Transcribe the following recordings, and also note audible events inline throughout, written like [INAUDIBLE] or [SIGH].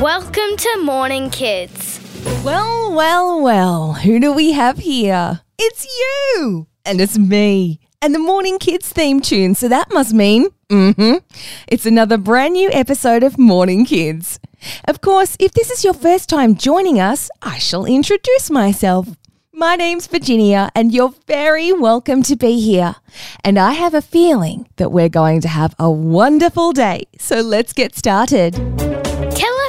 Welcome to Morning Kids. Well, well, well, who do we have here? It's you! And it's me. And the Morning Kids theme tune, so that must mean, mm-hmm, it's another brand new episode of Morning Kids. Of course, if this is your first time joining us, I shall introduce myself. My name's Virginia, and you're very welcome to be here. And I have a feeling that we're going to have a wonderful day. So let's get started.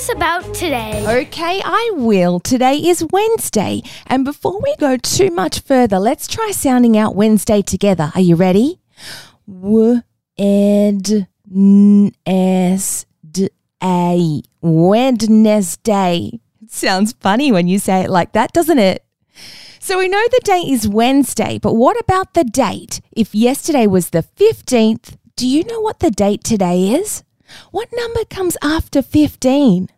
Us about today. Okay, I will. Today is Wednesday. And before we go too much further, let's try sounding out Wednesday together. Are you ready? W ed n s d a Wednesday. It sounds funny when you say it like that, doesn't it? So we know the date is Wednesday, but what about the date? If yesterday was the 15th, do you know what the date today is? What number comes after 15?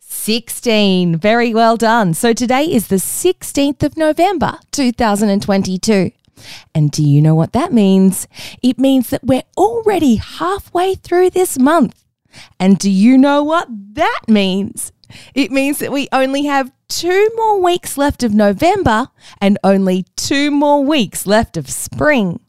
16. Very well done. So today is the 16th of November, 2022. And do you know what that means? It means that we're already halfway through this month. And do you know what that means? It means that we only have two more weeks left of November and only two more weeks left of spring.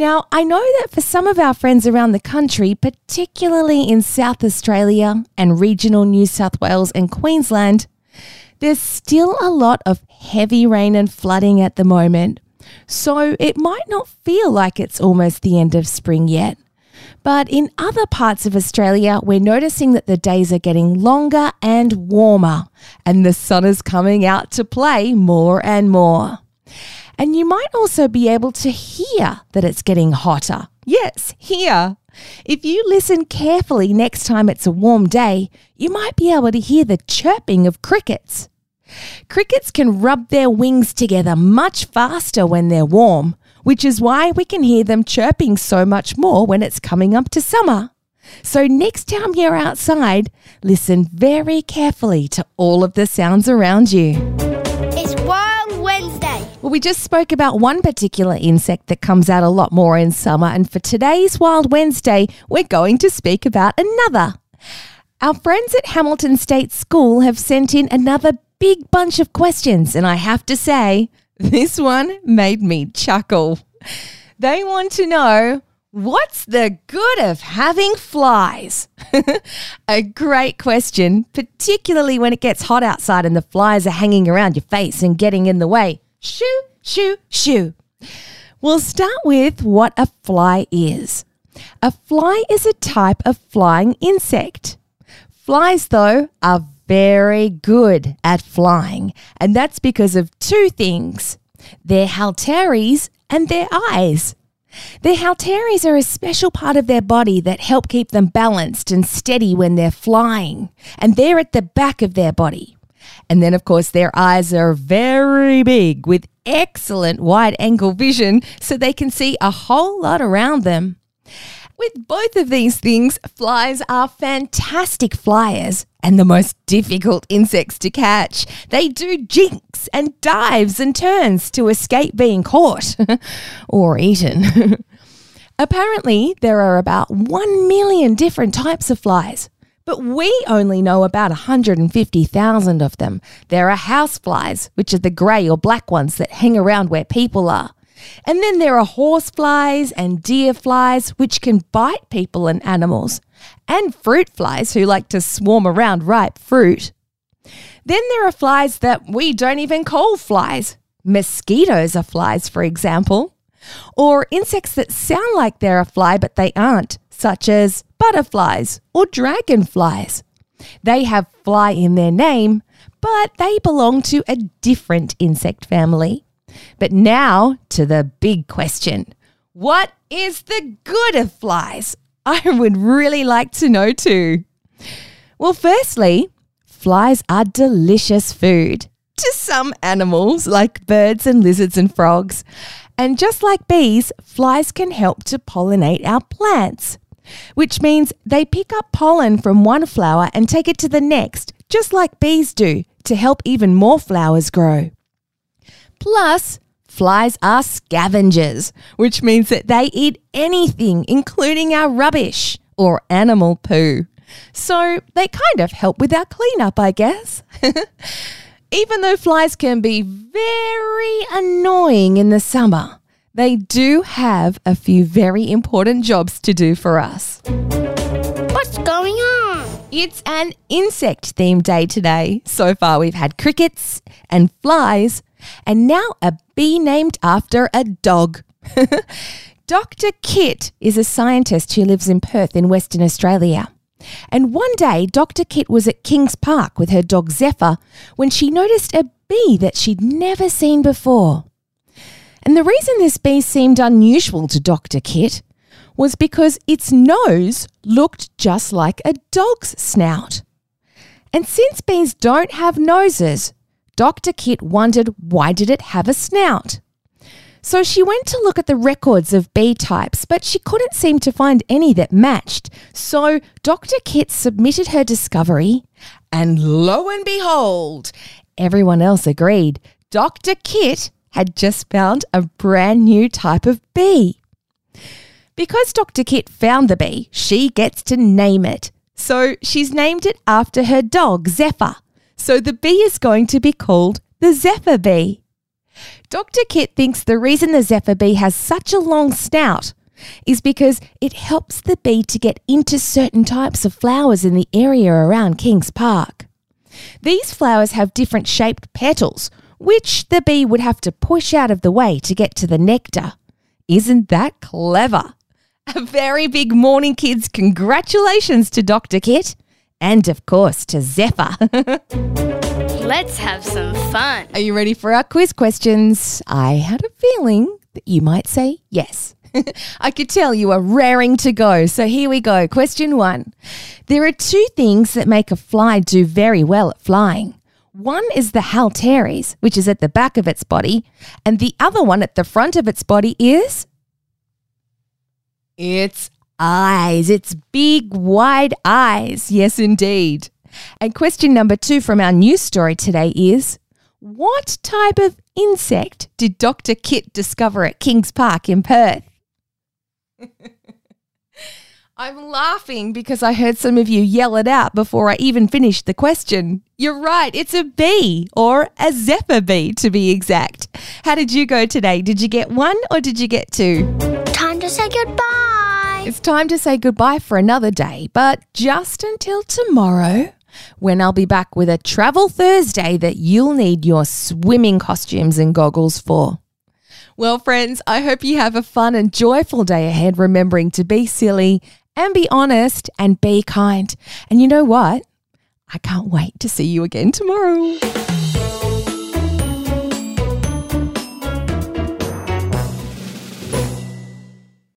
Now, I know that for some of our friends around the country, particularly in South Australia and regional New South Wales and Queensland, there's still a lot of heavy rain and flooding at the moment. So it might not feel like it's almost the end of spring yet. But in other parts of Australia, we're noticing that the days are getting longer and warmer, and the sun is coming out to play more and more. And you might also be able to hear that it's getting hotter. Yes, hear. If you listen carefully next time it's a warm day, you might be able to hear the chirping of crickets. Crickets can rub their wings together much faster when they're warm, which is why we can hear them chirping so much more when it's coming up to summer. So, next time you're outside, listen very carefully to all of the sounds around you. Well, we just spoke about one particular insect that comes out a lot more in summer, and for today's Wild Wednesday, we're going to speak about another. Our friends at Hamilton State School have sent in another big bunch of questions, and I have to say, this one made me chuckle. They want to know what's the good of having flies? [LAUGHS] a great question, particularly when it gets hot outside and the flies are hanging around your face and getting in the way. Shoo, shoo, shoo. We'll start with what a fly is. A fly is a type of flying insect. Flies, though, are very good at flying, and that's because of two things their halteres and their eyes. Their halteres are a special part of their body that help keep them balanced and steady when they're flying, and they're at the back of their body. And then, of course, their eyes are very big with excellent wide angle vision so they can see a whole lot around them. With both of these things, flies are fantastic flyers and the most difficult insects to catch. They do jinks and dives and turns to escape being caught [LAUGHS] or eaten. [LAUGHS] Apparently, there are about 1 million different types of flies, but we only know about 150,000 of them. There are house flies, which are the grey or black ones that hang around where people are. And then there are horse flies and deer flies, which can bite people and animals, and fruit flies who like to swarm around ripe fruit. Then there are flies that we don't even call flies. Mosquitoes are flies, for example. Or insects that sound like they're a fly but they aren't, such as butterflies or dragonflies. They have fly in their name, but they belong to a different insect family. But now to the big question What is the good of flies? I would really like to know too. Well, firstly, flies are delicious food to some animals like birds and lizards and frogs. And just like bees, flies can help to pollinate our plants, which means they pick up pollen from one flower and take it to the next, just like bees do, to help even more flowers grow. Plus, flies are scavengers, which means that they eat anything, including our rubbish or animal poo. So they kind of help with our cleanup, I guess. [LAUGHS] Even though flies can be very annoying in the summer, they do have a few very important jobs to do for us. What's going on? It's an insect themed day today. So far, we've had crickets and flies, and now a bee named after a dog. [LAUGHS] Dr. Kit is a scientist who lives in Perth in Western Australia. And one day, Dr. Kit was at Kings Park with her dog Zephyr when she noticed a bee that she'd never seen before. And the reason this bee seemed unusual to Dr. Kit was because its nose looked just like a dog's snout. And since bees don't have noses, Dr. Kit wondered why did it have a snout? So she went to look at the records of bee types, but she couldn't seem to find any that matched. So Dr. Kit submitted her discovery, and lo and behold, everyone else agreed. Dr. Kit had just found a brand new type of bee. Because Dr. Kit found the bee, she gets to name it. So she's named it after her dog, Zephyr. So the bee is going to be called the Zephyr bee. Dr. Kit thinks the reason the Zephyr bee has such a long snout is because it helps the bee to get into certain types of flowers in the area around Kings Park. These flowers have different shaped petals, which the bee would have to push out of the way to get to the nectar. Isn't that clever? A very big morning, kids. Congratulations to Dr. Kit. And of course to Zephyr. [LAUGHS] Let's have some fun. Are you ready for our quiz questions? I had a feeling that you might say yes. [LAUGHS] I could tell you are raring to go. So here we go. Question one. There are two things that make a fly do very well at flying. One is the halteres, which is at the back of its body, and the other one at the front of its body is its eyes. Its big, wide eyes. Yes, indeed. And question number two from our news story today is What type of insect did Dr. Kit discover at Kings Park in Perth? [LAUGHS] I'm laughing because I heard some of you yell it out before I even finished the question. You're right, it's a bee, or a zephyr bee to be exact. How did you go today? Did you get one or did you get two? Time to say goodbye. It's time to say goodbye for another day, but just until tomorrow, when I'll be back with a Travel Thursday that you'll need your swimming costumes and goggles for. Well, friends, I hope you have a fun and joyful day ahead, remembering to be silly and be honest and be kind. And you know what? I can't wait to see you again tomorrow.